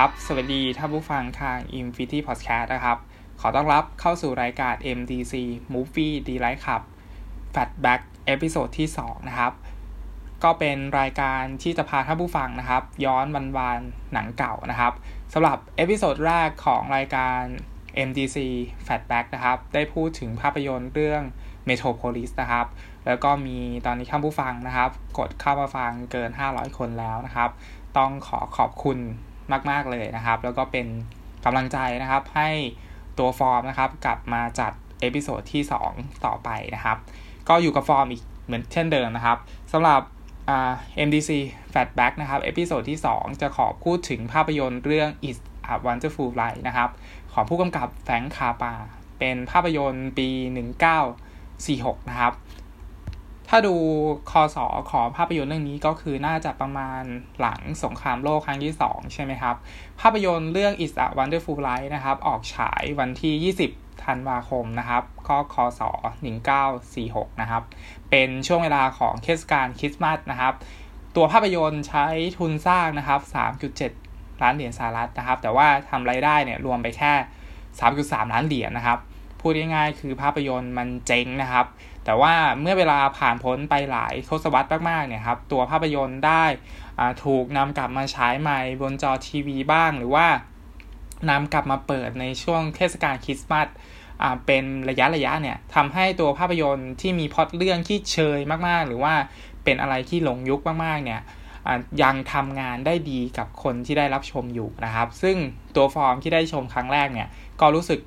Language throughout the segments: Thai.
สวัสดีครับ สวัสดีท่านผู้ฟังทาง Infinity Podcast นะครับ ขอต้อนรับเข้าสู่รายการ MDC Movie Delight Club Flashback episode ที่ 2 นะครับ ก็เป็นรายการที่จะพาท่านผู้ฟังนะครับ ย้อนวันวานหนังเก่านะครับสำหรับ episode แรกของรายการ MDC Flashback นะครับ ได้พูดถึงภาพยนตร์เรื่อง Metropolis นะครับ แล้วก็มีตอนนี้ท่านผู้ฟังนะครับ กดเข้ามาฟังเกิน 500 คนแล้วนะครับ ต้องขอขอบคุณ มาก ๆเลยนะครับ แล้วก็เป็นกำลังใจนะครับ ให้ตัวฟอร์มนะครับ กลับมาจัด episode ที่ 2 ต่อไปนะครับ ก็อยู่กับฟอร์มอีกเหมือนเช่นเดิมนะครับสำหรับ MDC Flashback นะครับ episode ที่ 2 จะขอพูดถึงภาพยนตร์เรื่อง It's A Wonderful Life นะครับ ของผู้กำกับ Frank Capra เป็นภาพยนตร์ปี 1946 นะครับ ถ้าดูคอสอของภาพยนตร์เรื่องนี้ก็คือน่าจะประมาณหลังสงครามโลกครั้งที่ 2 ใช่ไหมครับ ภาพยนตร์เรื่อง Is a Wonderful Life นะครับ ออกฉายวันที่ 20 ธันวาคมนะครับ ก็คอสอ1946 นะครับ เป็นช่วงเวลาของเทศกาลคริสต์มาสนะครับ ตัวภาพยนตร์ใช้ทุนสร้างนะครับ 3.7 ล้านเหรียญสหรัฐนะครับ แต่ว่าทำไรายได้เนี่ยรวมไปแค่ 3.3 ล้านเหรียญนะครับ พูดง่ายๆคือภาพยนตร์มันเจ๊งนะครับ แต่ว่าเมื่อเวลาผ่านพ้นไปหลายทศวรรษมากๆเนี่ยครับตัวภาพยนตร์ได้ถูกนำกลับมาฉายใหม่บนจอทีวีบ้าง หรือว่านำกลับมาเปิดในช่วงเทศกาลคริสต์มาสเป็นระยะระยะเนี่ยทำให้ตัวภาพยนตร์ที่มีพล็อตเรื่องที่เชยมากๆ หรือว่าเป็นอะไรที่หลงยุคมากๆเนี่ยยังทำงานได้ดีกับคนที่ได้รับชมอยู่นะครับ ซึ่งตัวฟอร์มที่ได้ชมครั้งแรกเนี่ยก็รู้สึก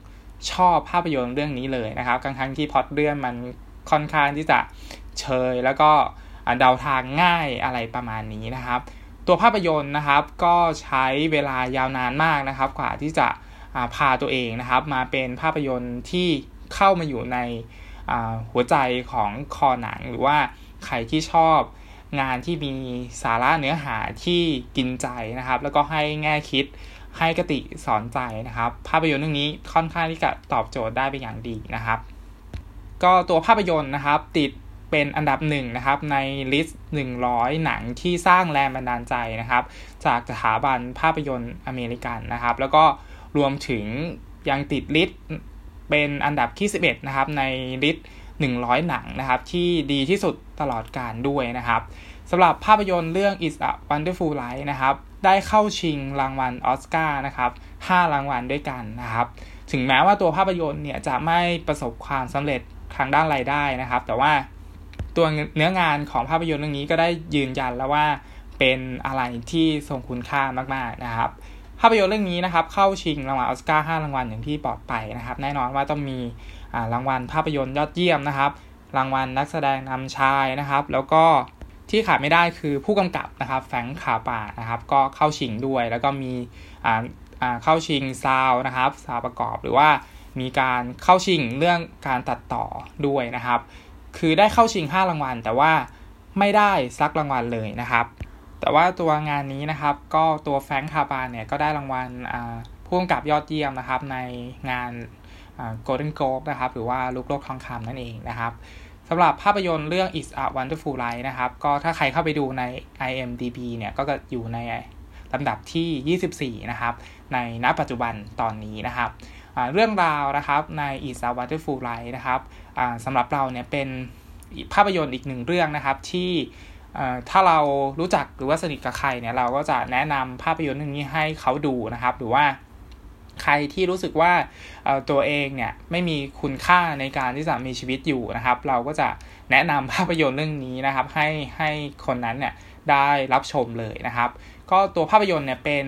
ชอบภาพยนตร์เรื่องนี้เลยนะครับทั้งที่พล็อตเรื่องมัน ค่อนข้างที่จะเชยแล้วก็เดาทางง่ายอะไรประมาณนี้นะครับ ตัวภาพยนตร์นะครับก็ใช้เวลายาวนานมากนะครับ กว่าที่จะพาตัวเองนะครับ มาเป็นภาพยนตร์ที่เข้ามาอยู่ในหัวใจของคอหนังหรือว่าใครที่ชอบงานที่มีสาระเนื้อหาที่กินใจนะครับ แล้วก็ให้แง่คิดให้คติสอนใจนะครับ ภาพยนตร์เรื่องนี้ค่อนข้างที่จะตอบโจทย์ได้เป็นอย่างดีนะครับ ก็ตัวภาพยนตร์นะครับ ติดเป็นอันดับหนึ่งนะครับ ใน list 100 หนังที่สร้างแรงบันดาลใจนะครับ จากสถาบันภาพยนตร์อเมริกันนะครับ แล้วก็รวมถึงยังติด list เป็นอันดับที่ 11 นะครับ ใน list 100 หนังนะครับ ที่ดีที่สุดตลอดการด้วยนะครับสำหรับภาพยนตร์เรื่อง Is a Wonderful Life นะครับ ได้เข้าชิงรางวัลออสการ์นะครับ 5 รางวัลด้วยกันนะครับ ถึงแม้ว่าตัวภาพยนตร์เนี่ยจะไม่ประสบความสำเร็จ ทางด้านรายได้นะครับ แต่ว่าตัวเนื้องานของภาพยนตร์เรื่องนี้ก็ได้ยืนยันแล้วว่าเป็นอะไรที่ทรงคุณค่ามากๆนะครับ ภาพยนตร์เรื่องนี้นะครับ เข้าชิงรางวัลออสการ์5รางวัลอย่างที่บอกไปนะครับ แน่นอนว่าต้องมีรางวัลภาพยนตร์ยอดเยี่ยมนะครับ รางวัลนักแสดงนำชายนะครับ แล้วก็ที่ขาดไม่ได้คือผู้กำกับนะครับแฟงคาปานะครับ ก็เข้าชิงด้วยแล้วก็มีเข้าชิงซาวนะครับซาวประกอบหรือว่า มีการเข้าชิงเรื่องการตัดต่อด้วยนะครับ คือได้เข้าชิง 5 รางวัล แต่ว่าไม่ได้ซักรางวัลเลยนะครับ แต่ว่าตัวงานนี้นะครับก็ตัวแฟงคาบานเนี่ยก็ได้รางวัลผู้กำกับยอดเยี่ยมนะครับในงานโกลเด้นโกลบนะครับ หรือว่าลูกโลกทองคำนั่นเองนะครับสำหรับภาพยนตร์เรื่อง Is a Wonderful Life นะครับ ก็ถ้าใครเข้าไปดูใน IMDb เนี่ยก็จะอยู่ในลำดับที่ 24 นะครับ ในณปัจจุบันตอนนี้นะครับ เรื่องราวนะครับใน Is a Wonderful Life นะครับสำหรับเราเนี่ยเป็นภาพยนตร์อีกหนึ่งเรื่องนะครับที่ถ้าเรารู้จักหรือว่าสนิทกับใครเนี่ยเราก็จะแนะนำภาพยนตร์เรื่องนี้ให้เขาดูนะครับ หรือว่าใครที่รู้สึกว่าตัวเองเนี่ยไม่มีคุณค่าในการที่จะมีชีวิตอยู่นะครับ เราก็จะแนะนำภาพยนตร์เรื่องนี้นะครับ ให้ให้คนนั้นเนี่ยได้รับชมเลยนะครับ ก็ตัวภาพยนตร์เนี่ยเป็น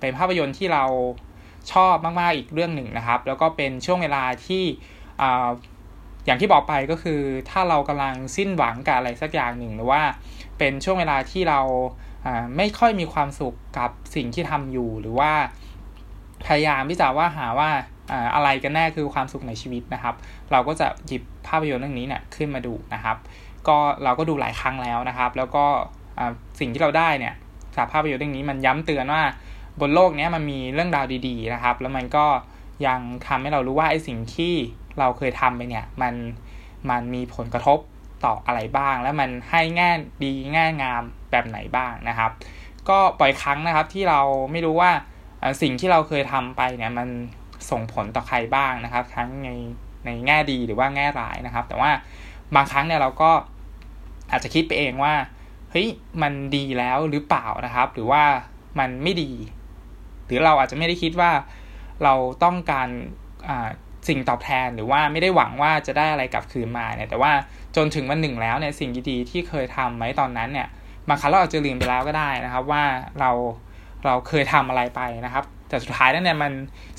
เป็นภาพยนตร์ที่เรา ชอบมากๆอีกเรื่องหนึ่งนะครับ แล้วก็เป็นช่วงเวลาที่อย่างที่บอกไปก็คือถ้าเรากำลังสิ้นหวังกับอะไรสักอย่างหนึ่งหรือว่าเป็นช่วงเวลาที่เราไม่ค่อยมีความสุขกับสิ่งที่ทำอยู่ หรือว่าพยายามที่จะว่าหาว่าอะไรกันแน่คือความสุขในชีวิตนะครับ เราก็จะหยิบภาพยนตร์เรื่องนี้เนี่ยขึ้นมาดูนะครับ ก็เราก็ดูหลายครั้งแล้วนะครับ แล้วก็สิ่งที่เราได้เนี่ยจากภาพยนตร์เรื่องนี้มันย้ำเตือนว่า บนโลกนี้มันมีเรื่องราวดี ๆ นะครับ แล้วมันก็ยังทำให้เรารู้ว่าไอ้สิ่งที่เราเคยทำไปเนี่ย มันมันมีผลกระทบต่ออะไรบ้าง แล้วมันให้แง่ดีแง่งามแบบไหนบ้างนะครับ ก็บ่อยครั้งนะครับที่เราไม่รู้ว่าสิ่งที่เราเคยทำไปเนี่ยมันส่งผลต่อใครบ้างนะครับ ทั้งในในแง่ดีหรือว่าแง่ร้ายนะครับ แต่ว่าบางครั้งเนี่ยเราก็อาจจะคิดไปเองว่าเฮ้ยมันดีแล้วหรือเปล่านะครับ หรือว่ามันไม่ดี หรือเราอาจจะไม่ได้คิดว่าเราต้องการสิ่งตอบแทนหรือว่าไม่ได้หวังว่าจะได้อะไรกลับคืนมาเนี่ยแต่ว่าจนถึงวันหนึ่งแล้วเนี่ยสิ่งดีๆที่เคยทำไว้ตอนนั้นเนี่ยบางครั้งเราอาจจะลืมไปแล้วก็ได้นะครับ ว่าเราเราเคยทำอะไรไปนะครับ แต่สุดท้ายนั้นเนี่ยมัน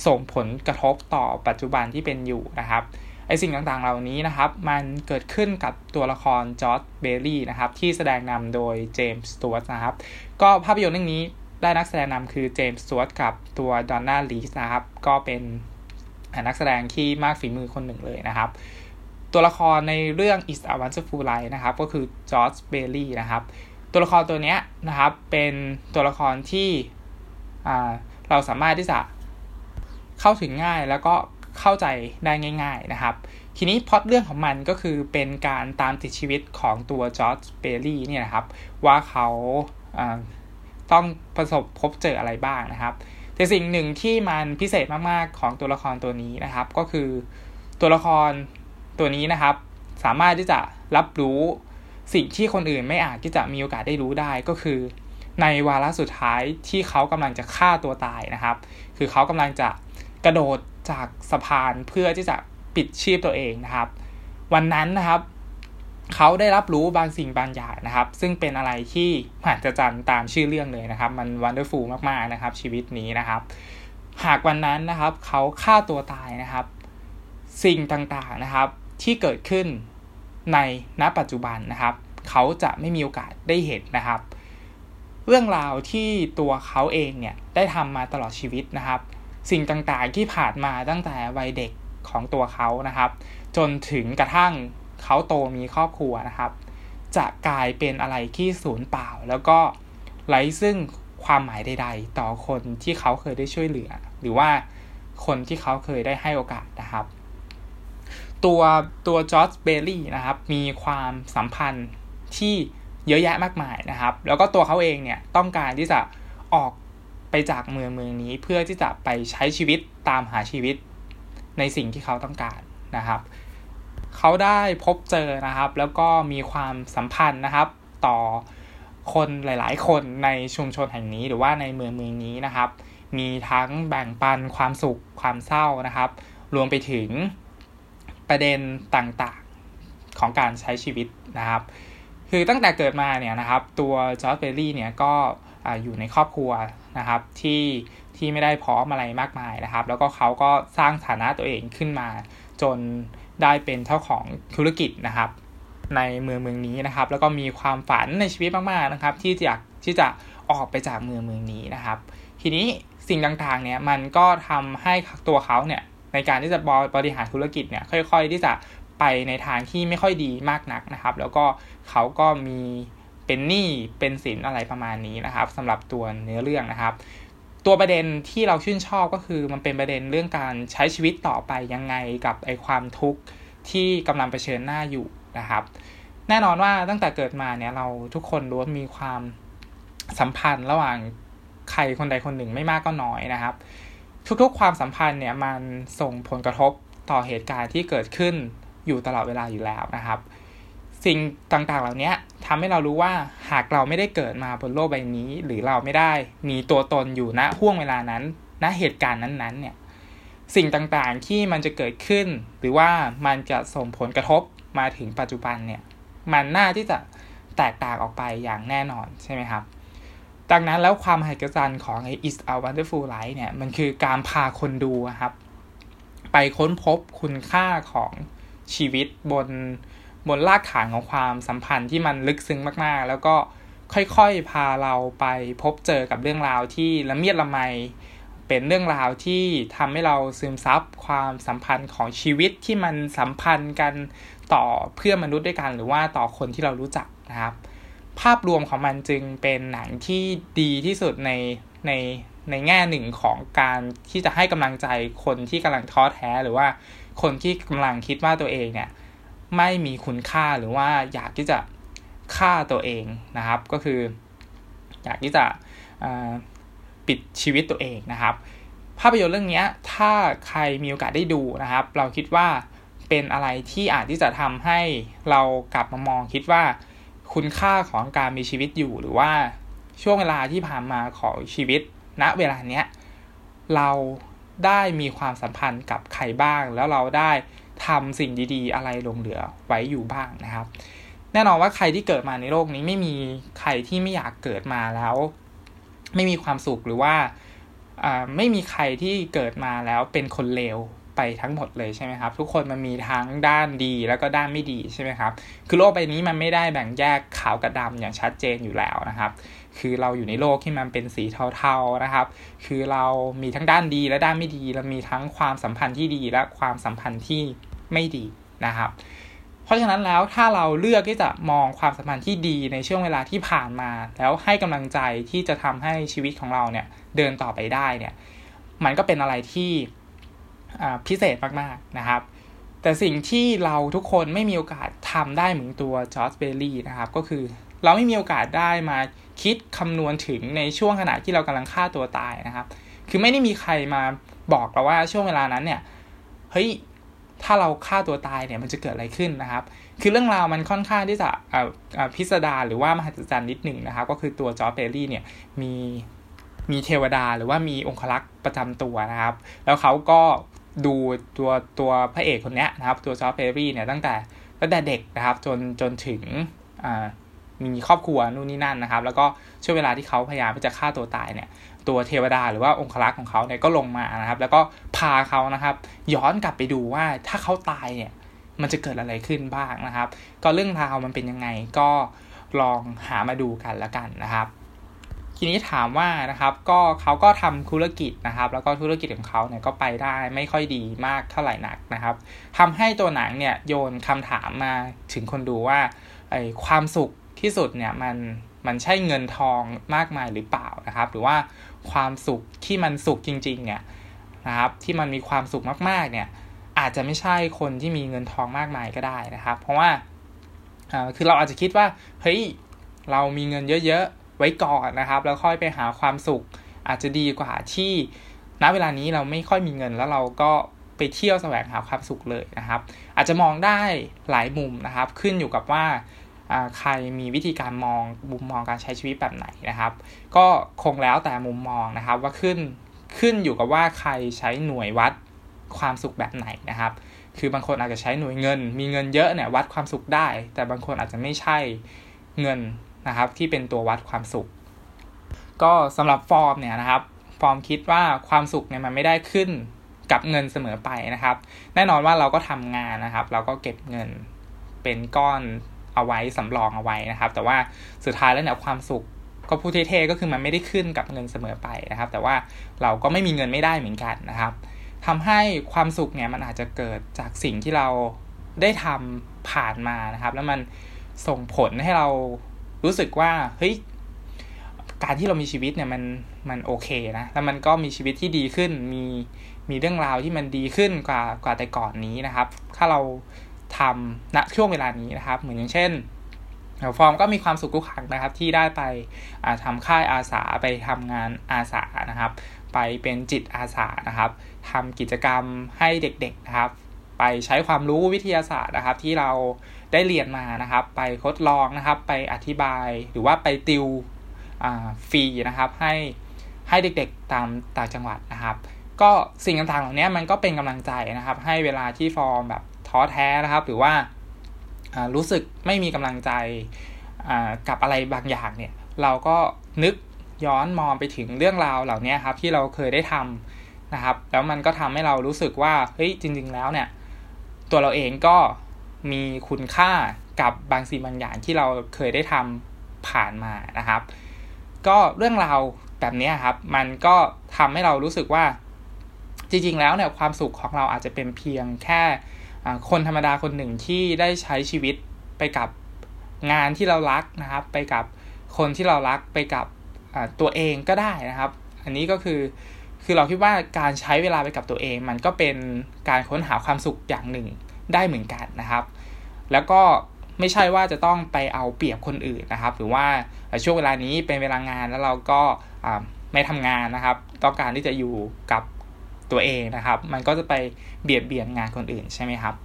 ส่งผลกระทบต่อปัจจุบันที่เป็นอยู่นะครับไอสิ่งต่างๆ เหล่านี้นะครับ มันเกิดขึ้นกับตัวละคร George Bailey นะครับ ที่แสดงนำโดย James Stewart นะครับ ก็ภาพยนตร์เรื่องนี้ ได้นักแสดงนำคือ James Stewart กับตัว Donna Reed นะครับ ก็เป็นนักแสดงที่มากฝีมือคนหนึ่งเลยนะครับ ตัวละครในเรื่อง It's A Wonderful Life นะครับ ก็คือ George Bailey นะครับ ตัวละครตัวนี้นะครับ เป็นตัวละครที่เราสามารถที่จะเข้าถึงง่ายแล้วก็เข้าใจได้ง่าย ๆนะครับ ทีนี้พล็อตเรื่องของมันก็คือเป็นการตามติดชีวิตของตัว George Bailey เนี่ยนะครับ ว่าเขา ต้องประสบพบเจออะไรบ้างนะครับ แต่สิ่งหนึ่งที่มันพิเศษมากๆของตัวละครตัวนี้นะครับ ก็คือตัวละครตัวนี้นะครับ สามารถที่จะรับรู้สิ่งที่คนอื่นไม่อาจที่จะมีโอกาสได้รู้ได้ก็คือ ในวาระสุดท้ายที่เขากำลังจะฆ่าตัวตายนะครับ คือเขากำลังจะกระโดดจากสะพานเพื่อที่จะปิดชีพตัวเองนะครับ วันนั้นนะครับ เขาได้รับรู้บางสิ่งบางอย่างนะครับ ซึ่งเป็นอะไรที่มหัศจรรย์ตามชื่อเรื่องเลยนะครับ มันวันเดอร์ฟูลมากๆนะครับ ชีวิตนี้นะครับ หากวันนั้นนะครับ เขาฆ่าตัวตายนะครับ สิ่งต่างๆนะครับ ที่เกิดขึ้นในณปัจจุบันนะครับ เขาจะไม่มีโอกาสได้เห็นนะครับ เรื่องราวที่ตัวเขาเองเนี่ยได้ทำมาตลอดชีวิตนะครับ สิ่งต่างๆที่ผ่านมาตั้งแต่วัยเด็กของตัวเขานะครับ จนถึงกระทั่ง เขาโตมีครอบครัวนะครับ จะกลายเป็นอะไรที่สูญเปล่า แล้วก็ไร้ซึ่งความหมายใด ๆ ต่อคนที่เขาเคยได้ช่วยเหลือ หรือว่าคนที่เขาเคยได้ให้โอกาสนะครับ ตัวตัวจอร์จเบลลี่นะครับมีความสัมพันธ์ที่เยอะแยะมากมายนะครับ แล้วก็ตัวเขาเองเนี่ยต้องการที่จะออกไปจากเมืองเมืองนี้เพื่อที่จะไปใช้ชีวิตตามหาชีวิตในสิ่งที่เขาต้องการนะครับ เขาได้พบเจอนะครับ แล้วก็มีความสัมพันธ์นะครับ ต่อคนหลาย ๆ คนในชุมชนแห่งนี้หรือว่าในเมืองเมืองนี้นะครับ มีทั้งแบ่งปันความสุขความเศร้านะครับ รวมไปถึงประเด็นต่างๆของการใช้ชีวิตนะครับ คือตั้งแต่เกิดมาเนี่ยนะครับ ตัวจอร์จเบลลี่เนี่ยก็อยู่ในครอบครัวนะครับที่ที่ไม่ได้พร้อมอะไรมากมายนะครับ แล้วก็เขาก็สร้างฐานะตัวเองขึ้นมาจน ได้เป็นเจ้าของธุรกิจนะครับ ในเมืองเมืองนี้นะครับ แล้วก็มีความฝันในชีวิตมากๆนะครับ ที่อยากที่จะออกไปจากเมืองเมืองนี้นะครับ ทีนี้สิ่งต่างๆเนี่ยมันก็ทำให้ตัวเขาเนี่ยในการที่จะบริหารธุรกิจเนี่ยค่อย ๆ ที่จะไปในทางที่ไม่ค่อยดีมากนักนะครับ แล้วก็เขาก็มีเป็นหนี้เป็นสินอะไรประมาณนี้นะครับสำหรับตัวเนื้อเรื่องนะครับ ตัวประเด็นที่เราชื่นชอบก็คือมันเป็นประเด็นเรื่องการใช้ชีวิตต่อไปยังไงกับไอความทุกข์ที่กำลังเผชิญหน้าอยู่นะครับ แน่นอนว่าตั้งแต่เกิดมาเนี่ยเราทุกคนล้วนมีความสัมพันธ์ระหว่างใครคนใดคนหนึ่งไม่มากก็น้อยนะครับ ทุกๆ ความสัมพันธ์เนี่ยมันส่งผลกระทบต่อเหตุการณ์ที่เกิดขึ้นอยู่ตลอดเวลาอยู่แล้วนะครับ สิ่งต่างๆ เหล่านี้ทำให้เรารู้ว่าหากเราไม่ได้เกิดมาบนโลกใบนี้ หรือเราไม่ได้มีตัวตนอยู่ณห่วงเวลานั้นณเหตุการณ์นั้นๆ เนี่ย สิ่งต่างๆที่มันจะเกิดขึ้น หรือว่ามันจะส่งผลกระทบมาถึงปัจจุบันเนี่ย มันน่าที่จะแตกต่างออกไปอย่างแน่นอนใช่ไหมครับ ดังนั้นแล้วความมหัศจรรย์ของไอ้ Is a Wonderful Life เนี่ย มันคือการพาคนดูครับ ไปค้นพบคุณค่าของชีวิตบน บนรากฐานของความสัมพันธ์ที่มันลึกซึ้งมากๆ แล้วก็ค่อยๆพาเราไปพบเจอกับเรื่องราวที่ละเมียดละไม เป็นเรื่องราวที่ทำให้เราซึมซับความสัมพันธ์ของชีวิตที่มันสัมพันธ์กันต่อเพื่อมนุษย์ด้วยกัน หรือว่าต่อคนที่เรารู้จักนะครับ ภาพรวมของมันจึงเป็นหนังที่ดีที่สุดในในในแง่หนึ่งของการที่จะให้กำลังใจคนที่กำลังท้อแท้หรือว่าคนที่กำลังคิดว่าตัวเองเนี่ย ไม่มีคุณค่าหรือว่าอยากที่จะฆ่าตัวเองนะครับ ก็คือ อยากที่จะปิดชีวิตตัวเองนะครับ ภาพยนตร์เรื่องนี้ถ้าใครมีโอกาสได้ดูนะครับ เราคิดว่าเป็นอะไรที่อาจที่จะทำให้เรากลับมามองคิดว่าคุณค่าของการมีชีวิตอยู่หรือว่าช่วงเวลาที่ผ่านมาของชีวิตณเวลาเนี้ยเราได้มีความสัมพันธ์กับใครบ้าง แล้วเราได้ ทำสิ่งดีๆ อะไรลงเหลือไว้อยู่บ้างนะครับ แน่นอนว่าใครที่เกิดมาในโลกนี้ไม่มีใครที่ไม่อยากเกิดมาแล้ว ไม่มีความสุขหรือว่าไม่มีใครที่เกิดมาแล้วเป็นคนเลวไปทั้งหมดเลยใช่ไหมครับ ทุกคนมันมีทั้งด้านดีแล้วก็ด้านไม่ดีใช่ไหมครับ คือโลกใบนี้มันไม่ได้แบ่งแยกขาวกับดาอย่างชัดเจนอยู่แล้วนะครับ คือเราอยู่ในโลกที่มันเป็นสีเทาๆนะครับ คือเรามีทั้งด้านดีและด้านไม่ดีเรามีทั้งความสัมพันธ์ที่ดีและความสัมพันธ์ที่ไม่ดีนะครับ เพราะฉะนั้นแล้วถ้าเราเลือกที่จะมองความสัมพันธ์ที่ดีในช่วงเวลาที่ผ่านมา แล้วให้กำลังใจที่จะทำให้ชีวิตของเราเนี่ยเดินต่อไปได้เนี่ย มันก็เป็นอะไรที่พิเศษมากๆนะครับแต่สิ่งที่เราทุกคนไม่มีโอกาสทำได้เหมือนตัว George Bailey นะครับ ก็คือ เราไม่มีโอกาสได้มาคิดคำนวณถึงในช่วงขณะที่เรากำลังฆ่าตัวตายนะครับ คือไม่ได้มีใครมาบอกเราว่าช่วงเวลานั้นเนี่ย เฮ้ย ถ้าเราฆ่าตัวตายเนี่ยมันจะเกิดอะไรขึ้นนะครับ คือเรื่องราวมันค่อนข้างที่จะพิสดารหรือว่ามหัศจรรย์นิดหนึ่งนะครับ ก็คือตัว George Bailey เนี่ยมีมีเทวดาหรือว่ามีองครักษ์ประจำตัวนะครับ แล้วเขาก็ดูตัวตัวพระเอกคนนี้นะครับ ตัว George Bailey เนี่ยตั้งแต่ตั้งแต่เด็กนะครับ จนจนถึงอ่า มีครอบครัวนู่นนี่นั่นนะครับ แล้วก็ช่วงเวลาที่เขาพยายามจะฆ่าตัวตายเนี่ย ตัวเทวดาหรือว่าองครักษ์ของเขาเนี่ยก็ลงมานะครับ แล้วก็พาเขานะครับ ย้อนกลับไปดูว่าถ้าเขาตายเนี่ย มันจะเกิดอะไรขึ้นบ้างนะครับ ก็เรื่องราวมันเป็นยังไงก็ลองหามาดูกันละกันนะครับทีนี้ถามว่านะครับก็เขาก็ทำธุรกิจนะครับ แล้วก็ธุรกิจของเขาเนี่ยก็ไปได้ไม่ค่อยดีมากเท่าไหร่นักนะครับทำให้ตัวหนังเนี่ยโยนคำถามมาถึงคนดูว่าไอความสุข ที่สุดเนี่ยมันมันใช่เงินทองมากมายหรือเปล่านะครับ หรือว่าความสุขที่มันสุขจริง ๆ เนี่ยนะครับ ที่มันมีความสุขมากๆ เนี่ย อาจจะไม่ใช่คนที่มีเงินทองมากมายก็ได้นะครับ เพราะว่าคือเราอาจจะคิดว่าเฮ้ยเรามีเงินเยอะๆไว้ก่อนนะครับ แล้วค่อยไปหาความสุขอาจจะดีกว่าที่ณเวลานี้เราไม่ค่อยมีเงินแล้วเราก็ไปเที่ยวแสวงหาความสุขเลยนะครับ อาจจะมองได้หลายมุมนะครับ ขึ้นอยู่กับว่า ใครมีวิธีการมองมุมมองการใช้ชีวิตแบบไหนนะครับ ก็คงแล้วแต่มุมมองนะครับว่าขึ้นขึ้นอยู่กับว่าใครใช้หน่วยวัดความสุขแบบไหนนะครับ คือบางคนอาจจะใช้หน่วยเงิน มีเงินเยอะเนี่ยวัดความสุขได้ แต่บางคนอาจจะไม่ใช่เงินนะครับ ที่เป็นตัววัดความสุข ก็สำหรับฟอร์มเนี่ยนะครับ ฟอร์มคิดว่าความสุขเนี่ยมันไม่ได้ขึ้นกับเงินเสมอไปนะครับ แน่นอนว่าเราก็ทำงานนะครับ เราก็เก็บเงินเป็นก้อน เอาไว้สำรองเอาไว้นะครับ แต่ว่าสุดท้ายแล้วเนี่ยความสุขก็พูดเท่ๆก็คือมันไม่ได้ขึ้นกับเงินเสมอไปนะครับ แต่ว่าเราก็ไม่มีเงินไม่ได้เหมือนกันนะครับทำให้ความสุขเนี่ยมันอาจจะเกิดจากสิ่งที่เราได้ทำผ่านมานะครับ แล้วมันส่งผลให้เรารู้สึกว่าเฮ้ยการที่เรามีชีวิตเนี่ยมันมันโอเคนะแล้วมันก็มีชีวิตที่ดีขึ้นมีมีเรื่องราวที่มันดีขึ้นกว่ากว่าแต่ก่อนนี้นะครับ ถ้าเรา ทำณช่วงเวลานี้นะครับ เหมือนอย่างเช่นฟอร์มก็มีความสุขทุกครั้งนะครับ ที่ได้ไปทำค่ายอาสาไปทำงานอาสานะครับ ไปเป็นจิตอาสานะครับทำกิจกรรมให้เด็กๆนะครับ ไปใช้ความรู้วิทยาศาสตร์นะครับ ที่เราได้เรียนมานะครับ ไปทดลองนะครับ ไปอธิบายหรือว่าไปติวฟรีนะครับ ให้ให้เด็กๆตามต่างจังหวัดนะครับ ก็สิ่งต่างๆเหล่านี้มันก็เป็นกำลังใจนะครับ ให้เวลาที่ฟอร์มแบบ ท้อแท้นะครับ หรือว่ารู้สึกไม่มีกำลังใจกับอะไรบางอย่างเนี่ย เราก็นึกย้อนมองไปถึงเรื่องราวเหล่านี้ครับที่เราเคยได้ทำนะครับ แล้วมันก็ทำให้เรารู้สึกว่าเฮ้ยจริง ๆ แล้วเนี่ย ตัวเราเองก็มีคุณค่ากับบางสิ่งบางอย่างที่เราเคยได้ทำผ่านมานะครับ ก็เรื่องราวแบบนี้ครับ มันก็ทำให้เรารู้สึกว่าจริง ๆ แล้วเนี่ยความสุขของเราอาจจะเป็นเพียงแค่ คนธรรมดาคนหนึ่งที่ได้ใช้ชีวิตไปกับงานที่เรารักนะครับ ไปกับคนที่เรารักไปกับตัวเองก็ได้นะครับ อันนี้ก็คือคือเราคิดว่าการใช้เวลาไปกับตัวเอง มันก็เป็นการค้นหาความสุขอย่างหนึ่งได้เหมือนกันนะครับ แล้วก็ไม่ใช่ว่าจะต้องไปเอาเปรียบคนอื่นนะครับ หรือว่าช่วงเวลานี้เป็นเวลางานแล้วเราก็ไม่ทำงานนะครับ ต้องการที่จะอยู่กับ ตัวเองนะครับ มันก็จะไปเบียดเบียนงานคนอื่นใช่ไหมครับ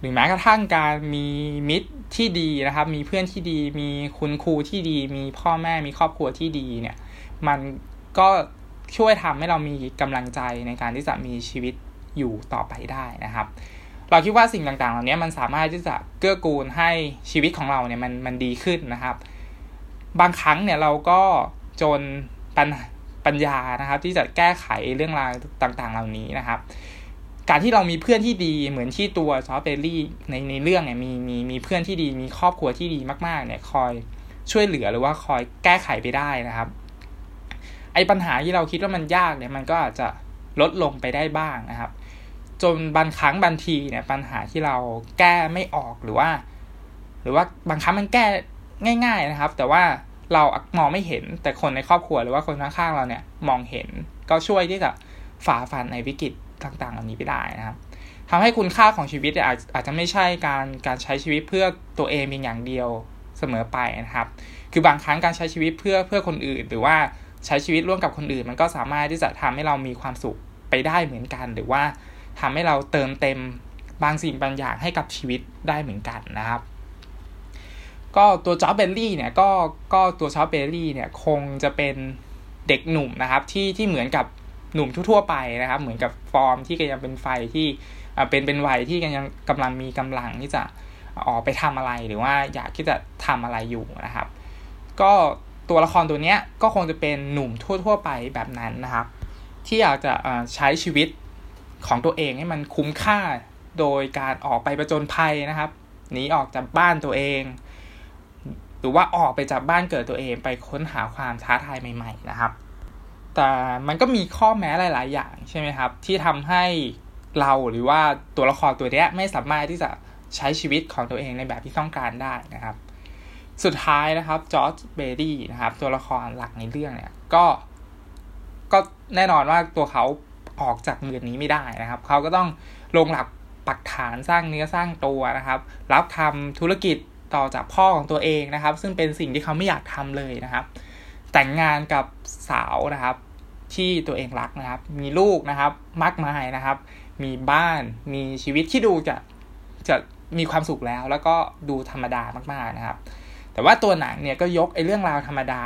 หรือแม้กระทั่งการมีมิตรที่ดีนะครับ มีเพื่อนที่ดี มีคุณครูที่ดี มีพ่อแม่มีครอบครัวที่ดีเนี่ย มันก็ช่วยทำให้เรามีกำลังใจในการที่จะมีชีวิตอยู่ต่อไปได้นะครับ เราคิดว่าสิ่งต่างๆ เหล่านี้มันสามารถที่จะเกื้อกูลให้ชีวิตของเราเนี่ยมันมันดีขึ้นนะครับ บางครั้งเนี่ยเราก็จนปัญ ปัญญานะครับ ที่จะแก้ไขเรื่องราวต่างๆ เหล่านี้นะครับ การที่เรามีเพื่อนที่ดีเหมือนที่ตัวจอร์จเบลลี่ในในเรื่องเนี่ยมีมีมีเพื่อนที่ดีมีครอบครัวที่ดีมากๆ เนี่ยคอยช่วยเหลือหรือว่าคอยแก้ไขไปได้นะครับ ไอ้ปัญหาที่เราคิดว่ามันยากเนี่ยมันก็อาจจะลดลงไปได้บ้างนะครับ จนบางครั้งบางทีเนี่ยปัญหาที่เราแก้ไม่ออกหรือว่า หรือว่าบางครั้งมันแก้ง่าย ๆนะครับ แต่ว่า เรามองไม่เห็นแต่คนในครอบครัวหรือว่าคนข้างๆเราเนี่ยมองเห็นก็ช่วยที่จะฝ่าฟันในวิกฤตต่างๆเหล่านี้ไปได้นะครับทำให้คุณค่าของชีวิตอาจอาจจะไม่ใช่การการใช้ชีวิตเพื่อตัวเองเพียงอย่างเดียวเสมอไปนะครับ คือบางครั้งการใช้ชีวิตเพื่อเพื่อคนอื่น หรือว่าใช้ชีวิตร่วมกับคนอื่น มันก็สามารถที่จะทำให้เรามีความสุขไปได้เหมือนกัน หรือว่าทำให้เราเติมเต็มบางสิ่งบางอย่างให้กับชีวิตได้เหมือนกันนะครับ ก็ตัวจอร์จเบลลี่เนี่ยก็ก็ตัวจอร์จเบลลี่เนี่ยคงจะเป็นเด็กหนุ่มนะครับที่ที่เหมือนกับหนุ่มทั่วๆไปนะครับ เหมือนกับฟอร์มที่กำลังเป็นไฟที่เป็นเป็นวัยที่กำลังกำลังมีกำลังที่จะออกไปทำอะไรหรือว่าอยากที่จะทำอะไรอยู่นะครับ ก็ตัวละครตัวเนี้ยก็คงจะเป็นหนุ่มทั่ว ๆ ไปแบบนั้นนะครับ ที่อยากจะใช้ชีวิตของตัวเองให้มันคุ้มค่าโดยการออกไปประจนภัยนะครับหนีออกจากบ้านตัวเอง หรือว่าออกไปจากบ้านเกิดตัวเองไปค้นหาความท้าทายใหม่ ๆ นะครับ แต่มันก็มีข้อแม้หลาย ๆ อย่างใช่ไหมครับ ที่ทำให้เราหรือว่าตัวละครตัวนี้ไม่สามารถที่จะใช้ชีวิตของตัวเองในแบบที่ต้องการได้นะครับ สุดท้ายนะครับจอร์จเบดี้นะครับ ตัวละครหลักในเรื่องเนี่ยก็ ก็แน่นอนว่าตัวเขาออกจากเมืองนี้ไม่ได้นะครับ เขาก็ต้องลงหลักปักฐานสร้างเนื้อสร้างตัวนะครับ รับทำธุรกิจ ต่อจากพ่อของตัวเองนะครับ ซึ่งเป็นสิ่งที่เขาไม่อยากทำเลยนะครับ แต่งงานกับสาวนะครับ ที่ตัวเองรักนะครับ มีลูกนะครับ มากมายนะครับ มีบ้านมีชีวิตที่ดูจะจะมีความสุขแล้ว แล้วก็ดูธรรมดามากๆนะครับ แต่ว่าตัวหนังเนี่ยก็ยกไอ้เรื่องราวธรรมดา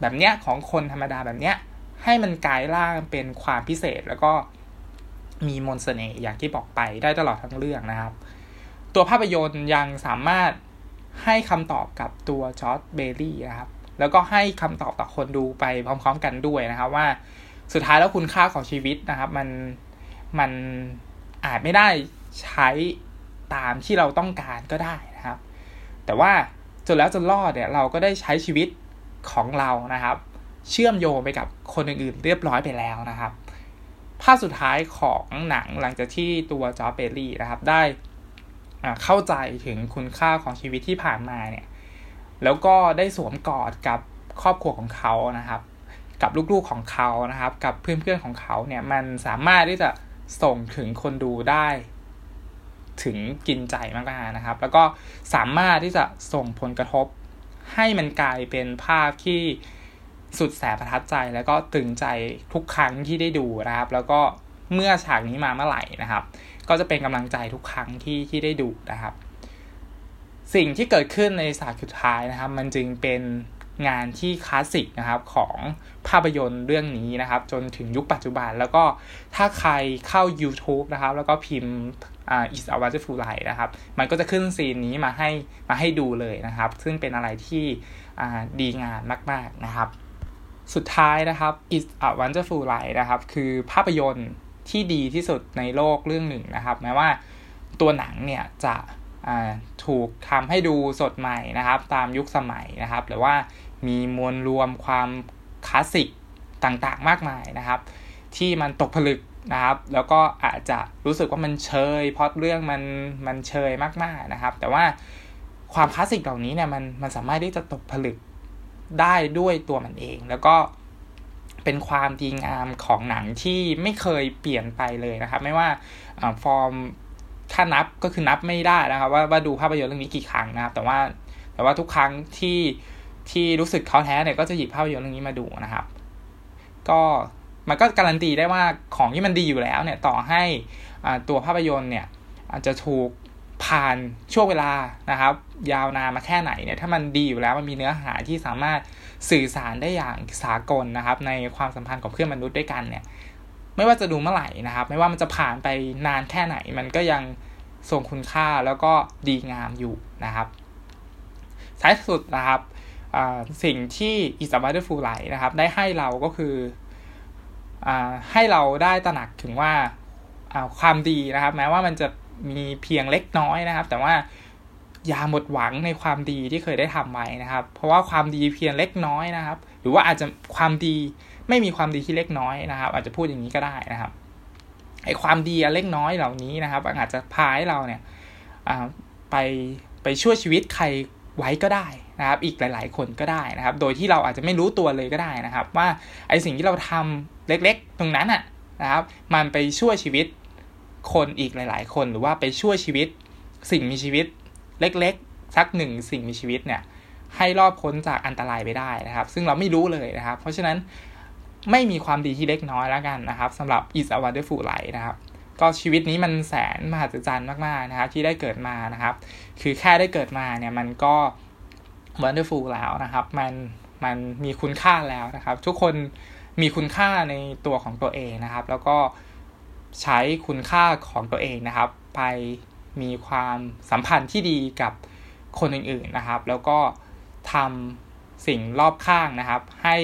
แบบเนี้ยของคนธรรมดาแบบเนี้ยให้มันกลายร่างเป็นความพิเศษแล้วก็มีมนสเสน่ห์อย่างที่บอกไปได้ตลอดทั้งเรื่องนะครับ ตัวภาพยนตร์ยังสามารถ ให้คำตอบกับตัวจอร์ดเบลลี่นะครับ แล้วก็ให้คำตอบต่อคนดูไปพร้อมๆกันด้วยนะครับว่าสุดท้ายแล้วคุณค่าของชีวิตนะครับ มันมันอาจไม่ได้ใช้ตามที่เราต้องการก็ได้นะครับ แต่ว่าจนแล้วจนรอดเนี่ยเราก็ได้ใช้ชีวิตของเรานะครับ เชื่อมโยงไปกับคนอื่นๆเรียบร้อยไปแล้วนะครับ ภาพสุดท้ายของหนังหลังจากที่ตัวจอร์เบลลี่นะครับ ได้ เข้าใจถึงคุณค่าของชีวิตที่ผ่านมาเนี่ย แล้วก็ได้สวมกอดกับครอบครัวของเขานะครับ กับลูกๆของเขานะครับ กับเพื่อนๆของเขาเนี่ยมันสามารถที่จะส่งถึงคนดูได้ ถึงกินใจมากๆนะครับ แล้วก็สามารถที่จะส่งผลกระทบ ให้มันกลายเป็นภาพที่สุดแสบประทับใจแล้วก็ตึงใจทุกครั้งที่ได้ดูนะครับ แล้วก็เมื่อฉากนี้มาเมื่อไหร่นะครับ ก็จะเป็นกำลังใจทุกครั้งที่ที่ได้ดูนะครับ สิ่งที่เกิดขึ้นในฉากสุดท้ายนะครับ มันจึงเป็นงานที่คลาสสิกนะครับของภาพยนตร์เรื่องนี้นะครับ จนถึงยุคปัจจุบันแล้วก็ถ้าใครเข้า YouTube นะครับ แล้วก็พิมพ์อ่า is a wonderful life นะครับ มันก็จะขึ้นซีนนี้มาให้มาให้ดูเลยนะครับ ซึ่งเป็นอะไรที่อ่าดีงามมาก ๆนะครับ สุดท้ายนะครับ is a wonderful life นะครับ คือภาพยนตร์ ที่ดีที่สุดในโลกเรื่องหนึ่งนะครับ แม้ว่าตัวหนังเนี่ยจะถูกทำให้ดูสดใหม่นะครับ ตามยุคสมัยนะครับ หรือว่ามีมวลรวมความคลาสสิกต่างๆมากมายนะครับ ที่มันตกผลึกนะครับ แล้วก็อาจจะรู้สึกว่ามันเชยเพราะเรื่องมันมันเชยมากๆนะครับ แต่ว่าความคลาสสิกเหล่านี้เนี่ยมันมันสามารถที่จะตกผลึกได้ด้วยตัวมันเอง แล้วก็ เป็นความดีงามของหนังที่ไม่เคยเปลี่ยนไปเลยนะครับ ไม่ว่าฟอร์มถ้านับก็คือนับไม่ได้นะครับ ว่าว่าดูภาพยนตร์เรื่องนี้กี่ครั้งนะครับ แต่ว่าแต่ว่าทุกครั้งที่ที่รู้สึกท้อแท้เนี่ยก็จะหยิบภาพยนตร์เรื่องนี้มาดูนะครับ ก็มันก็การันตีได้ว่าของที่มันดีอยู่แล้วเนี่ยต่อให้ตัวภาพยนตร์เนี่ยอาจจะถูกผ่านช่วงเวลานะครับ ยาวนานมาแค่ไหนเนี่ยถ้ามันดีอยู่แล้วมันมีเนื้อหาที่สามารถ สื่อสารได้อย่างสากลนะครับ ในความสัมพันธ์ของเพื่อนมนุษย์ด้วยกันเนี่ย ไม่ว่าจะดูเมื่อไหร่นะครับ ไม่ว่ามันจะผ่านไปนานแค่ไหน มันก็ยังทรงคุณค่าแล้วก็ดีงามอยู่นะครับท้ายสุดนะครับสิ่งที่อิสบัตเตอร์ฟูไลนะครับ ได้ให้เราก็คืออให้เราได้ตระหนักถึงว่าความดีนะครับ แม้ว่ามันจะมีเพียงเล็กน้อยนะครับ แต่ว่า อย่าหมดหวังในความดีที่เคยได้ทำไว้นะครับ เพราะว่าความดีเพียงเล็กน้อยนะครับ หรือว่าอาจจะความดีไม่มีความดีที่เล็กน้อยนะครับ อาจจะพูดอย่างนี้ก็ได้นะครับไอ้ความดีเล็กน้อยเหล่านี้นะครับ อาจจะพาให้เราเนี่ยไปไปช่วยชีวิตใครไว้ก็ได้นะครับ อีกหลาย ๆ คนก็ได้นะครับ โดยที่เราอาจจะไม่รู้ตัวเลยก็ได้นะครับ ว่าไอ้สิ่งที่เราทำเล็กๆ ตรงนั้นอะนะครับ มันไปช่วยชีวิตคนอีกหลาย ๆ คนหรือว่าไปช่วยชีวิตสิ่งมีชีวิต เล็กๆ สักหนึ่งสิ่งมีชีวิตเนี่ยให้รอดพ้นจากอันตรายไปได้นะครับ ซึ่งเราไม่รู้เลยนะครับ เพราะฉะนั้นไม่มีความดีที่เล็กน้อยแล้วกันนะครับสำหรับ is a wonderful life นะครับ ก็ชีวิตนี้มันแสนมหัศจรรย์มากๆนะครับ ที่ได้เกิดมานะครับ คือแค่ได้เกิดมาเนี่ยมันก็ wonderful แล้วนะครับ มันมันมีคุณค่าแล้วนะครับ ทุกคนมีคุณค่าในตัวของตัวเองนะครับ แล้วก็ใช้คุณค่าของตัวเองนะครับ ไป มีความสัมพันธ์ที่ดีกับคนอื่นๆนะครับ แล้วก็ทำสิ่งรอบข้างนะครับ ให้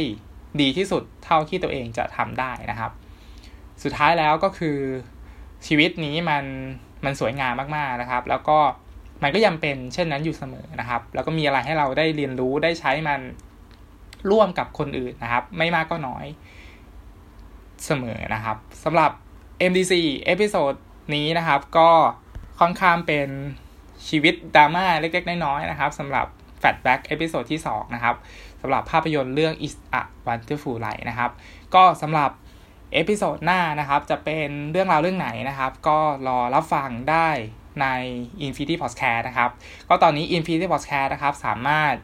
ดีที่สุดเท่าที่ตัวเองจะทำได้นะครับ สุดท้ายแล้วก็คือชีวิตนี้มันมันสวยงามมากๆนะครับ แล้วก็มันก็ยังเป็นเช่นนั้นอยู่เสมอนะครับ แล้วก็มีอะไรให้เราได้เรียนรู้ได้ใช้มันร่วมกับคนอื่นนะครับ ไม่มากก็น้อยเสมอนะครับสำหรับ MDC episode นี้นะครับก็ ค่อนข้างเป็นชีวิตดราม่าเล็กๆ น้อยๆนะครับสำหรับ Flashback episode ที่ 2 นะครับสำหรับภาพยนตร์เรื่อง It's a Wonderful Life นะครับ ก็สำหรับ episode หน้านะครับ จะเป็นเรื่องราวเรื่องไหนนะครับ ก็รอรับฟังได้ใน Infinity Podcast นะครับ ก็ตอนนี้ Infinity Podcast นะครับ สามารถ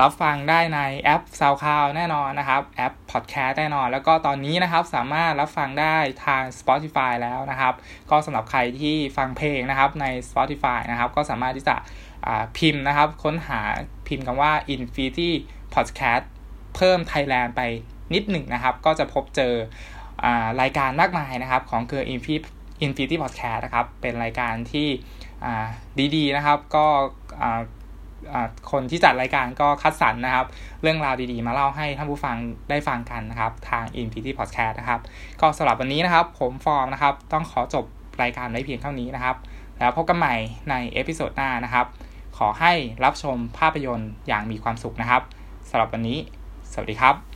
รับฟังได้ในแอป SoundCloud แน่นอนนะครับแอป Podcast แน่นอน แล้วก็ตอนนี้นะครับสามารถรับฟังได้ทาง Spotify แล้วนะครับ ก็สำหรับใครที่ฟังเพลงนะครับใน Spotify นะครับ ก็สามารถที่จะพิมพ์นะครับ ค้นหาพิมพ์คำว่า Infinity Podcast เพิ่ม Thailand ไปนิดหนึ่งนะครับ ก็จะพบเจออรายการมากมายนะครับ ของเครือ Infinity Podcast นะครับ เป็นรายการที่ดีๆนะครับ ก็ คนที่จัดรายการก็คัดสรรนะครับ เรื่องราวดีๆ มาเล่าให้ท่านผู้ฟังได้ฟังกันนะครับ ทาง i m p t Podcast นะครับ ก็สำหรับวันนี้นะครับ ผมฟอร์มนะครับ ต้องขอจบรายการไว้เพียงเท่านี้นะครับ แล้วพบกันใหม่ใน episode หน้านะครับ ขอให้รับชมภาพยนตร์อย่างมีความสุขนะครับสำหรับวันนี้ สวัสดีครับ